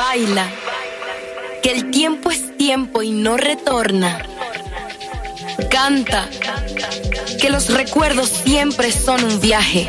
Baila, que el tiempo es tiempo y no retorna. Canta, que los recuerdos siempre son un viaje.